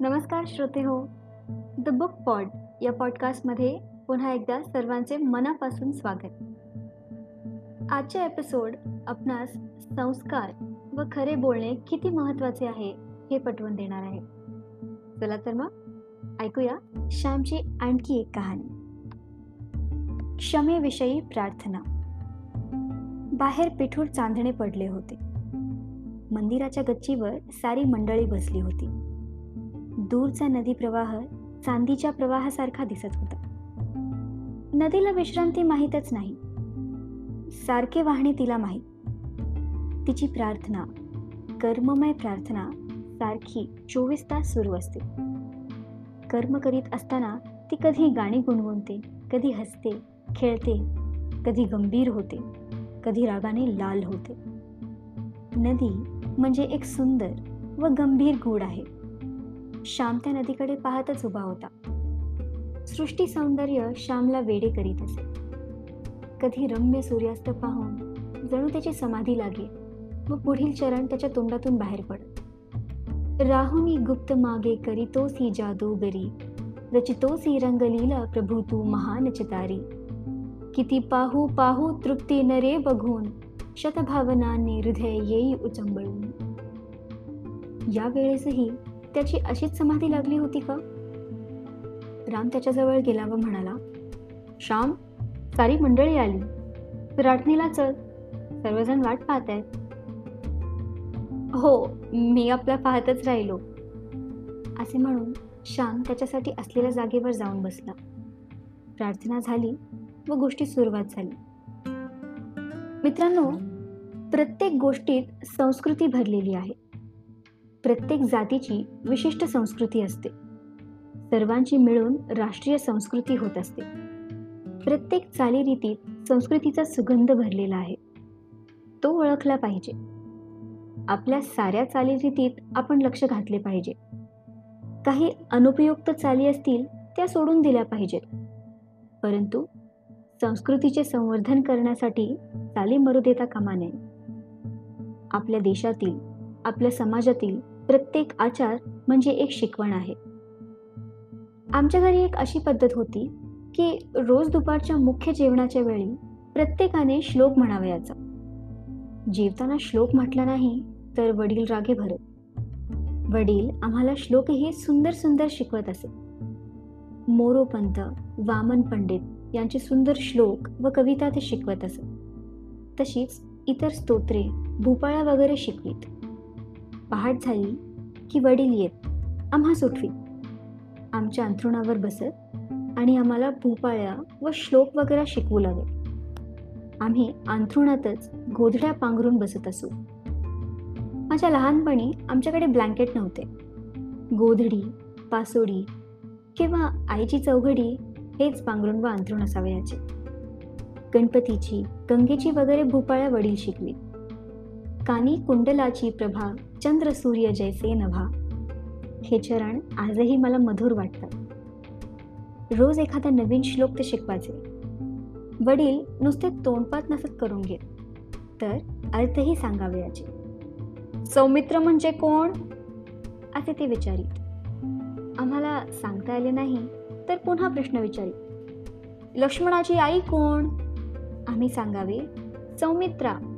नमस्कार श्रोते हो. द बुक पॉड या पॉडकास्टमध्ये पुन्हा एकदा सर्वांचे मनापासून स्वागत. आजच्या एपिसोड आपणास संस्कार व खरे बोलणे किती महत्त्वाचे आहे हे पटवून देणार आहे. चला तर मग ऐकूया श्यामची आणखी एक कहाणी. क्षमेविषयी प्रार्थना. बाहेर पिठूर चांदणे पडले होते. मंदिराच्या गच्चीवर सारी मंडळी बसली होती. दूरचा नदी प्रवाह चांदीच्या प्रवाहासारखा दिसत होता. नदीला विश्रांती माहीतच नाही. सारखे वाहणे तिला माहीत. तिची प्रार्थना कर्ममय प्रार्थना सारखी चोवीस तास सुरू असते. कर्म करीत असताना ती कधी गाणी गुणगुणते कधी हसते खेळते कधी गंभीर होते कधी रागाने लाल होते. नदी म्हणजे एक सुंदर व गंभीर गूढ आहे. श्याम त्या नदीकडे पाहतच उभा होता. सृष्टी सौंदर्य श्यामला वेडे करीत असे. कधी रम्य सूर्यास्त पाहून जणू त्याची समाधी लागे व पुढील चरण त्याच्या तोंडातून बाहेर पडत. राहुनी गुप्त मागे करीतोसी जादूगरी रचितोसी रंगलीला प्रभू तू महान चितारी. किती पाहू पाहू तृप्ती नरे बघून शतभावनांनी हृदय येई उचंबळून. या वेळेसही त्याची अशीच समाधी लागली होती का? राम त्याच्याजवळ गेला व म्हणाला श्याम सारी मंडळी आली. राटणीला चल. सर्वजण वाट पाहत आहेत. हो मी आपल्या पाहतच राहिलो. असे म्हणून श्याम त्याच्यासाठी असलेल्या जागेवर जाऊन बसला. प्रार्थना झाली व गोष्टी सुरुवात झाली. मित्रांनो प्रत्येक गोष्टीत संस्कृती भरलेली आहे. प्रत्येक जातीची विशिष्ट संस्कृती असते. सर्वांची मिळून राष्ट्रीय संस्कृती होत असते. प्रत्येक चालीरीतीत संस्कृतीचा सुगंध भरलेला आहे. तो ओळखला पाहिजे. आपल्या साऱ्या चालीरीतीत आपण लक्ष घातले पाहिजे. काही अनुपयुक्त चाली असतील त्या सोडून दिल्या पाहिजेत. परंतु संस्कृतीचे संवर्धन करण्यासाठी चाली मरू देता कामा नये. आपल्या देशातील आपल्या समाजातील प्रत्येक आचार म्हणजे एक शिकवण आहे. आमच्या घरी एक अशी पद्धत होती की रोज दुपारच्या मुख्य जेवणाच्या वेळी प्रत्येकाने श्लोक म्हणावयाचा जेवताना श्लोक म्हटला नाही तर वडील रागे भरत. वडील आम्हाला श्लोकही सुंदर सुंदर शिकवत असे. मोरोपंत वामन पंडित यांचे सुंदर श्लोक व कविता ते शिकवत असत तशीच इतर स्तोत्रे भूपाळा वगैरे शिकवीत. पहाट झाली की वडील येत. आम्हा सुटवी. आमच्या अंथरुणावर बसत आणि आम्हाला भूपाळ्या व श्लोक वगैरे शिकवू लागत आम्ही अंथरुणातच गोधड्या पांघरून बसत असू. माझ्या लहानपणी आमच्याकडे ब्लँकेट नव्हते. गोधडी पासोडी किंवा आईची चौघडी हेच पांघरून व अंथरुण असावयाचे. गणपतीची गंगेची वगैरे भूपाळ्या वडील शिकली कानी कुंडलाची प्रभा चंद्र सूर्य जैसे नभा. हे चरण आजही मला मधुर वाटतात. रोज एखादा नवीन श्लोक ते शिकवायचे. वडील नुसते तोंडपात नसत करून घेत तर अर्थही सांगावे याचे. सौमित्र म्हणजे कोण? असे ते विचारित. आम्हाला सांगता आले नाही तर पुन्हा प्रश्न विचारित. लक्ष्मणाची आई कोण? आम्ही सांगावे सौमित्रा.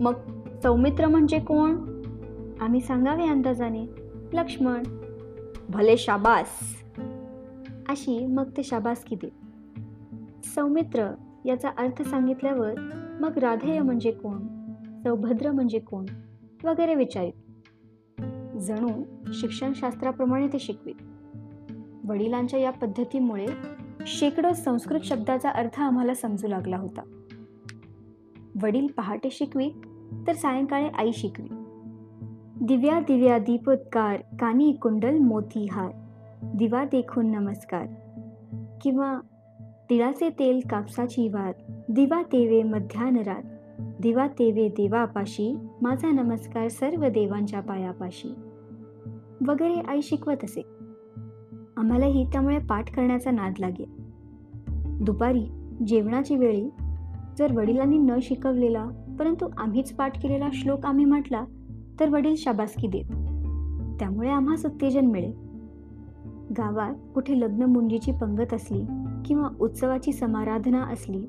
मग सौमित्र म्हणजे कोण? आम्ही सांगावे अंदाजाने. लक्ष्मण भले शाबास. अशी मग ते शाबासकी देत. सौमित्र याचा अर्थ सांगितल्यावर मग राधेय म्हणजे कोण? सौभद्र म्हणजे कोण? वगैरे विचारित. जणू शिक्षणशास्त्राप्रमाणे ते शिकवीत. वडिलांच्या या पद्धतीमुळे शेकडो संस्कृत शब्दाचा अर्थ आम्हाला समजू लागला होता. वडील पहाटे शिकवी तर सायंकाळी आई शिकवी. दिव्या दिव्या दीपोत्कार कानी कुंडल मोतीहार दिवा देखून नमस्कार. किंवा तिळाचे तेल कापसाची वाद दिवा तेवे मध्यानरात दिवा तेवे देवापाशी. माझा नमस्कार सर्व देवांच्या पायापाशी. वगैरे आई शिकवत असे. आम्हालाही त्यामुळे पाठ करण्याचा नाद लागे दुपारी जेवणाची वेळी जर वडिलांनी न शिकवलेला परंतु आम्हीच पाठ केलेला श्लोक आम्ही म्हटला तर वडील शाबासकी देत. त्यामुळे आम्हास उत्तेजन मिळेल. गावात कुठे लग्न मुंजीची पंगत असली किंवा उत्सवाची समाराधना असली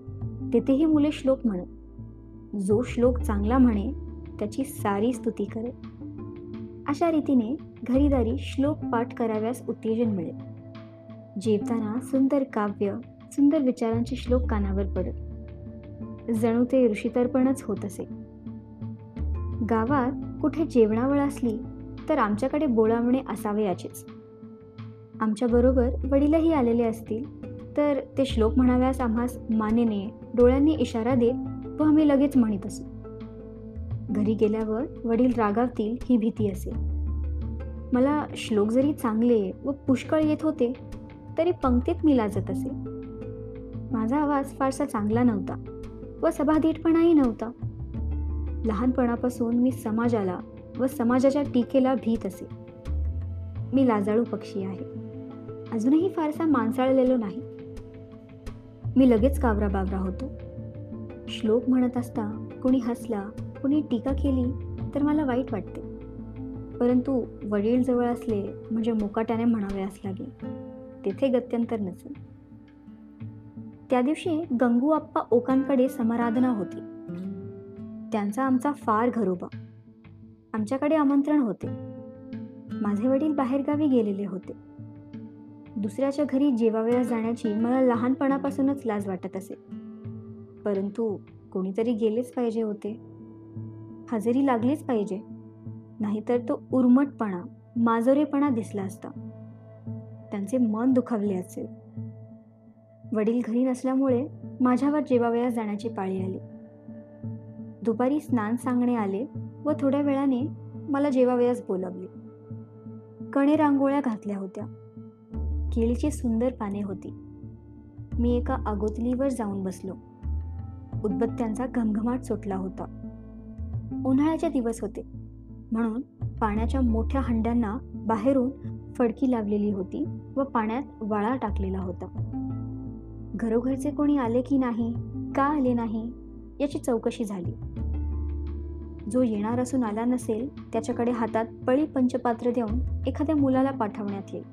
तेथेही मुले श्लोक म्हणत. जो श्लोक चांगला म्हणे त्याची सारी स्तुती करे अशा रीतीने घरीदारी श्लोक पाठ कराव्यास उत्तेजन मिळेल. जेवताना सुंदर काव्य सुंदर विचारांचे श्लोक कानावर पडत. जणू ते ऋषितर्पणच होत असे. गावात कुठे जेवणावळ असली तर आमच्याकडे बोलावणे असावे याचेच. आमच्याबरोबर वडीलही आलेले असतील तर ते श्लोक म्हणाव्यास आम्हास मानेने डोळ्यांनी इशारा देत व आम्ही लगेच म्हणत असू. घरी गेल्यावर वडील रागावतील ही भीती असेल मला श्लोक जरी चांगले व पुष्कळ येत होते तरी पंक्तीत मी लाजत असे. माझा आवाज फारसा चांगला नव्हता व सभाधीटपणाही नव्हता. लहानपणापासून मी समाजाला व समाजाच्या टीकेला भीत असे. मी लाजाळू पक्षी आहे. अजूनही फारसा माणसाळलेलो नाही. मी लगेच कावरा बावरा होतो. श्लोक म्हणत असता कोणी हसला कुणी टीका केली तर मला वाईट वाटते. परंतु वडील जवळ असले म्हणजे मुकाट्याने म्हणावयास लागे. तेथे गत्यंतर नसेल त्या दिवशी गंगू आप्पा ओकांकडे समाराधना होती. त्यांचा आमचा फार घरोबा. आमच्याकडे आमंत्रण होते. माझे वडील बाहेरगावी गेलेले होते. दुसऱ्याच्या घरी जेवावयास जाण्याची मला लहानपणापासूनच लाज वाटत असे. परंतु कोणीतरी गेलेच पाहिजे होते. हजेरी लागलीच पाहिजे. नाहीतर तो उर्मटपणा माजोरेपणा दिसला असता. त्यांचे मन दुखावले असेल. वडील घरी नसल्यामुळे माझ्यावर जेवावयास जाण्याची पाळी आली. दुपारी स्नान सांगणे आले व थोड्या वेळाने मला जेवावयास बोलावले. कणे रांगोळ्या घातल्या होत्या. केळीची सुंदर पाने होती. मी एका आगोतलीवर जाऊन बसलो. उदबत्त्यांचा घमघमाट सुटला होता. उन्हाळ्याचे दिवस होते. म्हणून पाण्याच्या मोठ्या हंड्यांना बाहेरून फडकी लावलेली होती व पाण्यात वाळा टाकलेला होता. घरोघरचे कोणी आले की नाही का आले नाही याची चौकशी झाली. जो येणार असून आला नसेल त्याच्याकडे हातात पळी पंचपात्र देऊन एखाद्या मुलाला पाठवण्यात येईल.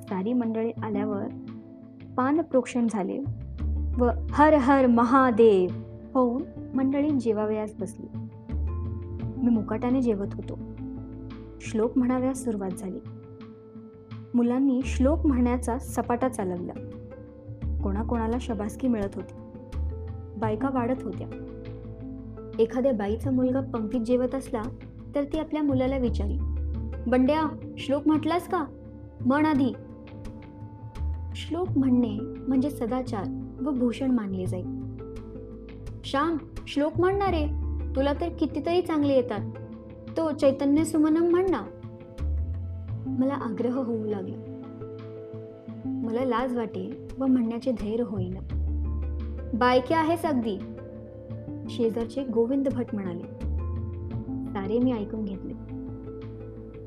सारी मंडळी आल्यावर पान प्रोक्षण झाले व हर हर महादेव होऊन मंडळी जेवावयास बसली. मी मुकाट्याने जेवत होतो. श्लोक म्हणाव्यास सुरुवात झाली. मुलांनी श्लोक म्हणण्याचा सपाटा चालवला. कोणाकोणाला शबासकी मिळत होती. बायका वाढत होत्या. एखाद्या बाईचा मुलगा पंक्तीत जेवत असला तर ती आपल्या मुलाला विचारी बंड्या श्लोक म्हटलास का? म्हण आधी. श्लोक म्हणणे म्हणजे सदाचार व भूषण मानले जाईल. श्याम श्लोक म्हणणारे तुला तर कितीतरी चांगले येतात. तो चैतन्य सुमनम म्हणणा मला आग्रह होऊ लागला. मला लाज वाटे व म्हणण्याचे धैर्य होईना. बायके आहेस अगदी. शेजारचे गोविंद भट म्हणाले सारे मी ऐकून घेतले.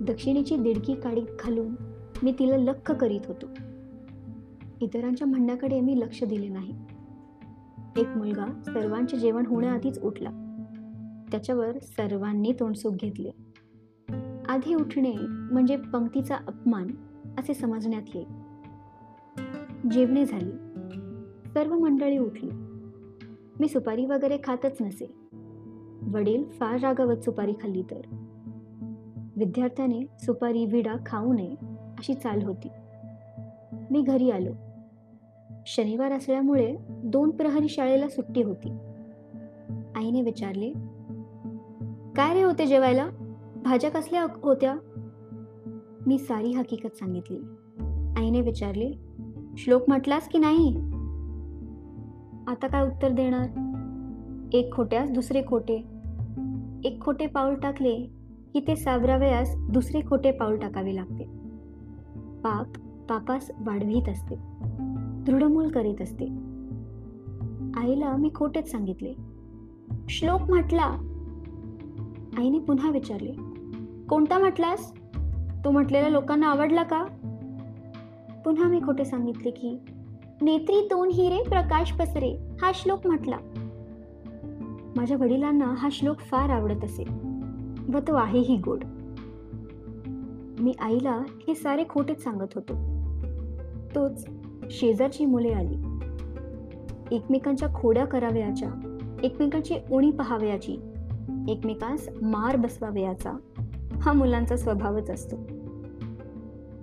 दक्षिणेची दिडकी काडी घालून मी तिला लख करीत होतो. इतरांच्या म्हणण्याकडे मी लक्ष दिले नाही. एक मुलगा सर्वांचे जेवण होण्याआधीच उठला. त्याच्यावर सर्वांनी तोंडसुख घेतले. आधी उठणे म्हणजे पंक्तीचा अपमान असे समजण्यात येईल. जेवणे झाली. सर्व मंडळी उठली. मी सुपारी वगैरे खातच नसे. वडील फार रागावत सुपारी खाल्ली तर. विद्यार्थ्याने सुपारी विडा खाऊ नये अशी चाल होती. मी घरी आलो. शनिवार असल्यामुळे दोन प्रहरी शाळेला सुट्टी होती. आईने विचारले काय रे होते जेवायला? भाज्या कसल्या होत्या? मी सारी हकीकत सांगितली. आईने विचारले श्लोक म्हटलास की नाही? आता काय उत्तर देणार? एक खोट्यास दुसरे खोटे. एक खोटे पाऊल टाकले की ते सावरावयास दुसरे खोटे पाऊल टाकावे लागते. पाप पापास वाढवीत असते. दृढमूल करीत असते. आईला मी खोटेच सांगितले. श्लोक म्हटला. आईने पुन्हा विचारले. कोणता म्हटलास? तो म्हटलेला लोकांना आवडला का? पुन्हा मी खोटे सांगितले की नेत्री दोन हिरे प्रकाश पसरे हा श्लोक म्हटला. माझ्या वडिलांना हा श्लोक फार आवडत असे. व तो आहेही गोड. मी आईला हे सारे खोटेच सांगत होतो. तोच शेजारची मुले आली. एकमेकांच्या खोड्या करावयाच्या एकमेकांची उणी पहावयाची एकमेकांस मार बसवावयाचा हा मुलांचा स्वभावच असतो.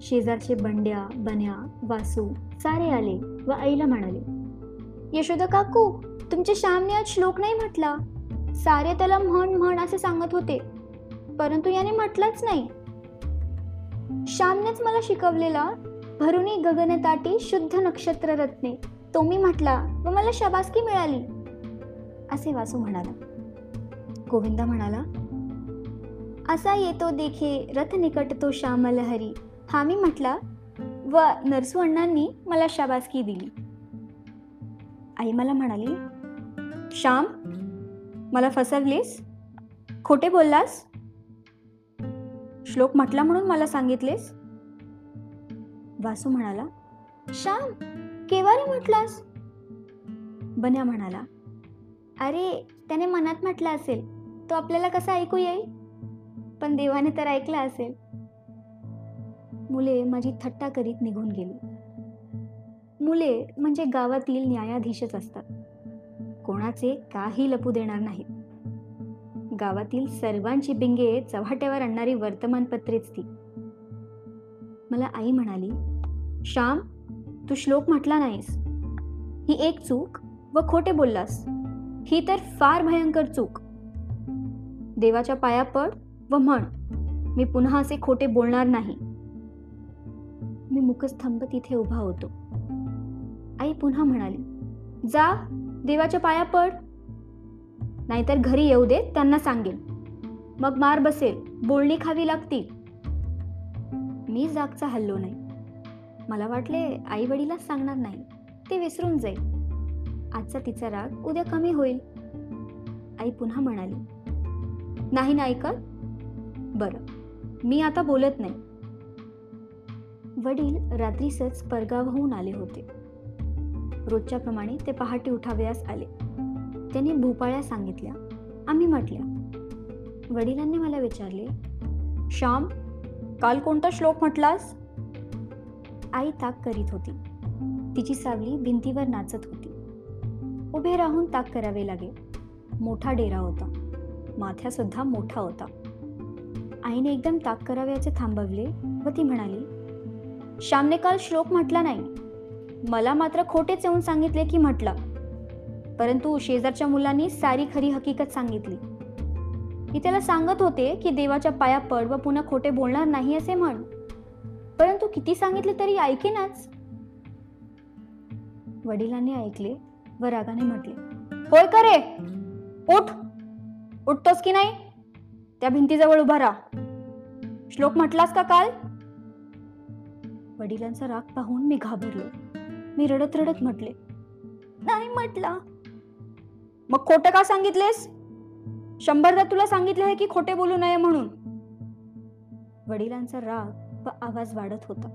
शेजारचे बंड्या बन्या वासू सारे आले. व आईला म्हणाले यशोदा काकू तुमच्या श्यामने आज श्लोक नाही म्हटला? सारे त्याला म्हण म्हण असे सांगत होते परंतु याने म्हटलंच नाही. श्यामनेच मला शिकवलेला भरुनी गगनताटी शुद्ध नक्षत्र रत्ने तो मी म्हटला व मला शबासकी मिळाली असे वासू म्हणाला. गोविंदा म्हणाला असा येतो देखे रथ निकट तो श्यामल हरी हा मी म्हटला व नरसू अण्णांनी मला शाबासकी दिली. आई मला म्हणाली श्याम मला फसवलीस? खोटे बोललास? श्लोक म्हटला म्हणून मला सांगितलेस? वासू म्हणाला श्याम केव्हा रे म्हटलास? बन्या म्हणाला अरे त्याने मनात म्हटलं असेल तो आपल्याला कसा ऐकू येईल? पण देवाने तर ऐकला असेल. मुले माझी थट्टा करीत निघून गेली. मुले म्हणजे गावातील न्यायाधीशच असतात. कोणाचे काही लपू देणार नाहीत. गावातील सर्वांची बिंगे चव्हाट्यावर आणणारी वर्तमानपत्रेच ती. मला आई म्हणाली श्याम तू श्लोक म्हटला नाहीस. ही एक चूक व खोटे बोललास. ही तर फार भयंकर चूक. देवाच्या पाया पड व म्हण मी पुन्हा असे खोटे बोलणार नाही. मी मुखस्तंभ तिथे उभा होतो. आई पुन्हा म्हणाली जा देवाच्या पाया पड. नाहीतर घरी येऊ दे त्यांना सांगेल मग मार बसेल बोलणी खावी लागतील. मी जागचा हल्लो नाही. मला वाटले आई वडिलाच सांगणार नाही. ते विसरून जाईल. आजचा तिचा राग उद्या कमी होईल. आई पुन्हा म्हणाली नाही ना ऐकत? बरं मी आता बोलत नाही. वडील रात्रीसच परगावहून आले होते. रोजच्याप्रमाणे ते पहाटे उठावयास आले. त्यांनी भोपाळ्या सांगितल्या. आम्ही म्हटल्या वडिलांनी मला विचारले श्याम काल कोणता श्लोक म्हटलास? आई ताक करीत होती. तिची सावली भिंतीवर नाचत होती. उभे राहून ताक करावे लागे. मोठा डेरा होता. माथ्या सुद्धा मोठा होता. आईने एकदम ताक करावयाचे थांबवले व ती म्हणाली श्यामने काल श्लोक म्हटला नाही. मला मात्र खोटेच येऊन सांगितले की म्हटला. परंतु शेजारच्या मुलांनी सारी खरी हकीकत सांगितली. मी त्याला सांगत होते की देवाच्या पाया पड व पुन्हा खोटे बोलणार नाही असे म्हण. परंतु किती सांगितले तरी ऐकेनाच. वडिलांनी ऐकले व रागाने म्हटले होय करे उठ. उठतोस की नाही? त्या भिंतीजवळ उभा राहा. श्लोक म्हटलास का काल? वडिलांचा राग पाहून मी घाबरलो. मी रडत रडत म्हटले नाही म्हटला. मग खोटं का सांगितलेस? शंभरदा तुला सांगितले आहे की खोटे बोलू नये म्हणून. वडिलांचा राग व आवाज वाढत होता.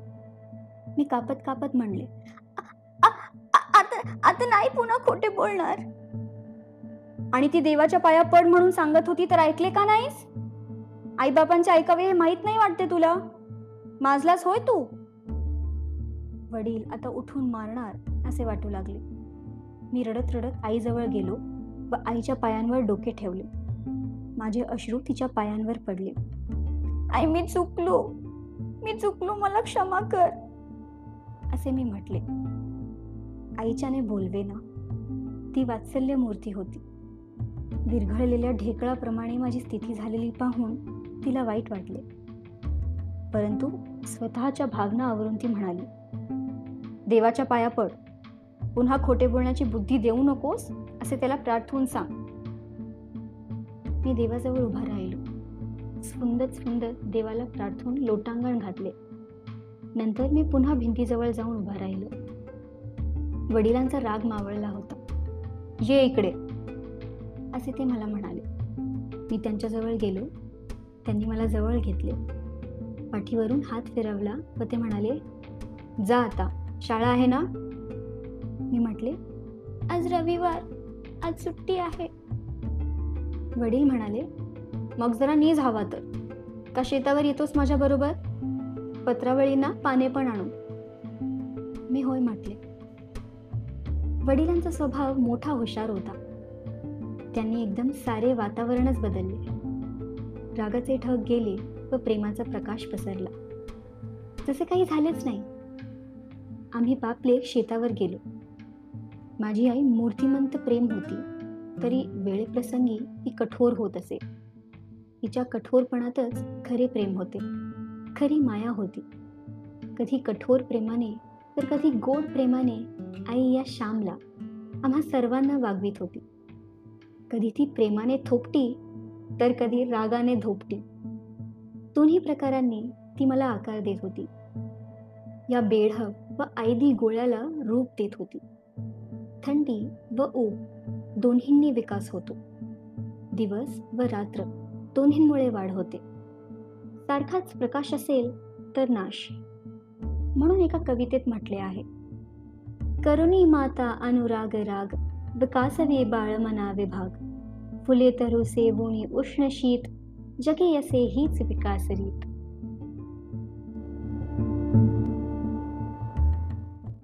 मी कापत कापत म्हणले आता आता नाही पुन्हा खोटे बोलणार. आणि ती देवाच्या पाया पड म्हणून सांगत होती तर ऐकले का नाहीस? आईबापांचे ऐकावे हे माहीत नाही वाटते तुला? माजलास होय तू? वडील आता उठून मारणार असे वाटू लागले. मी रडत रडत आईजवळ गेलो व आईच्या पायांवर डोके ठेवले. माझे अश्रू तिच्या पायांवर पडले. आई मी चुकलो. मी चुकलो. मला क्षमा कर. असे मी म्हटले. आईच्याने बोलवे ना ती वात्सल्य मूर्ती होती. विरघळलेल्या ढेकळाप्रमाणे माझी स्थिती झालेली पाहून तिला वाईट वाटले. परंतु स्वतःच्या भावना आवरून ती म्हणाली देवाच्या पाया पड. पुन्हा खोटे बोलण्याची बुद्धी देऊ नकोस असे त्याला प्रार्थून सांग. मी देवाजवळ उभा राहिलो. स्फुंदत स्फुंदत देवाला प्रार्थून लोटांगण घातले. नंतर मी पुन्हा भिंतीजवळ जाऊन उभा राहिलो. वडिलांचा राग मावळला होता. ये इकडे. असे ते मला म्हणाले. मी त्यांच्याजवळ गेलो. त्यांनी मला जवळ घेतले. पाठीवरून हात फिरवला व ते म्हणाले जा आता. शाळा आहे ना? मी म्हटले आज रविवार आज सुट्टी आहे. वडील म्हणाले मग जरा नीज हवा तर. का शेतावर येतोस माझ्या बरोबर? पत्रावळींना पाने पण आणू. मी होय म्हटले. वडिलांचा स्वभाव मोठा हुशार होता. त्यांनी एकदम सारे वातावरणच बदलले. रागाचे ठग गेले व प्रेमाचा प्रकाश पसरला. तसे काही झालेच नाही. आम्ही बापले शेतावर गेलो. माझी आई मूर्तिमंत प्रेम होती तरी वेळेप्रसंगी ती कठोर होत असे. तिच्या कठोरपणातच खरे प्रेम होते खरी माया होती. कधी कठोर प्रेमाने तर कधी गोड प्रेमाने आई या श्यामला आम्हा सर्वांना वागवीत होती. कधी ती प्रेमाने थोपटी तर कधी रागाने धोपटी. दोन्ही प्रकारांनी ती मला आकार देत होती. या बेढ व आयदी गोळ्याला रूप देत होती. थंडी व ऊब दोन्हींनी विकास होतो. दिवस व रात्र दोन्हींमुळे वाढ होते. सारखाच प्रकाश असेल तर नाश. म्हणून एका कवितेत म्हटले आहे करुणी माता अनुराग राग विकासवे बाळ मना विभाग. फुले तरुसे उष्ण शीत जगे असे हीच विकास रीत.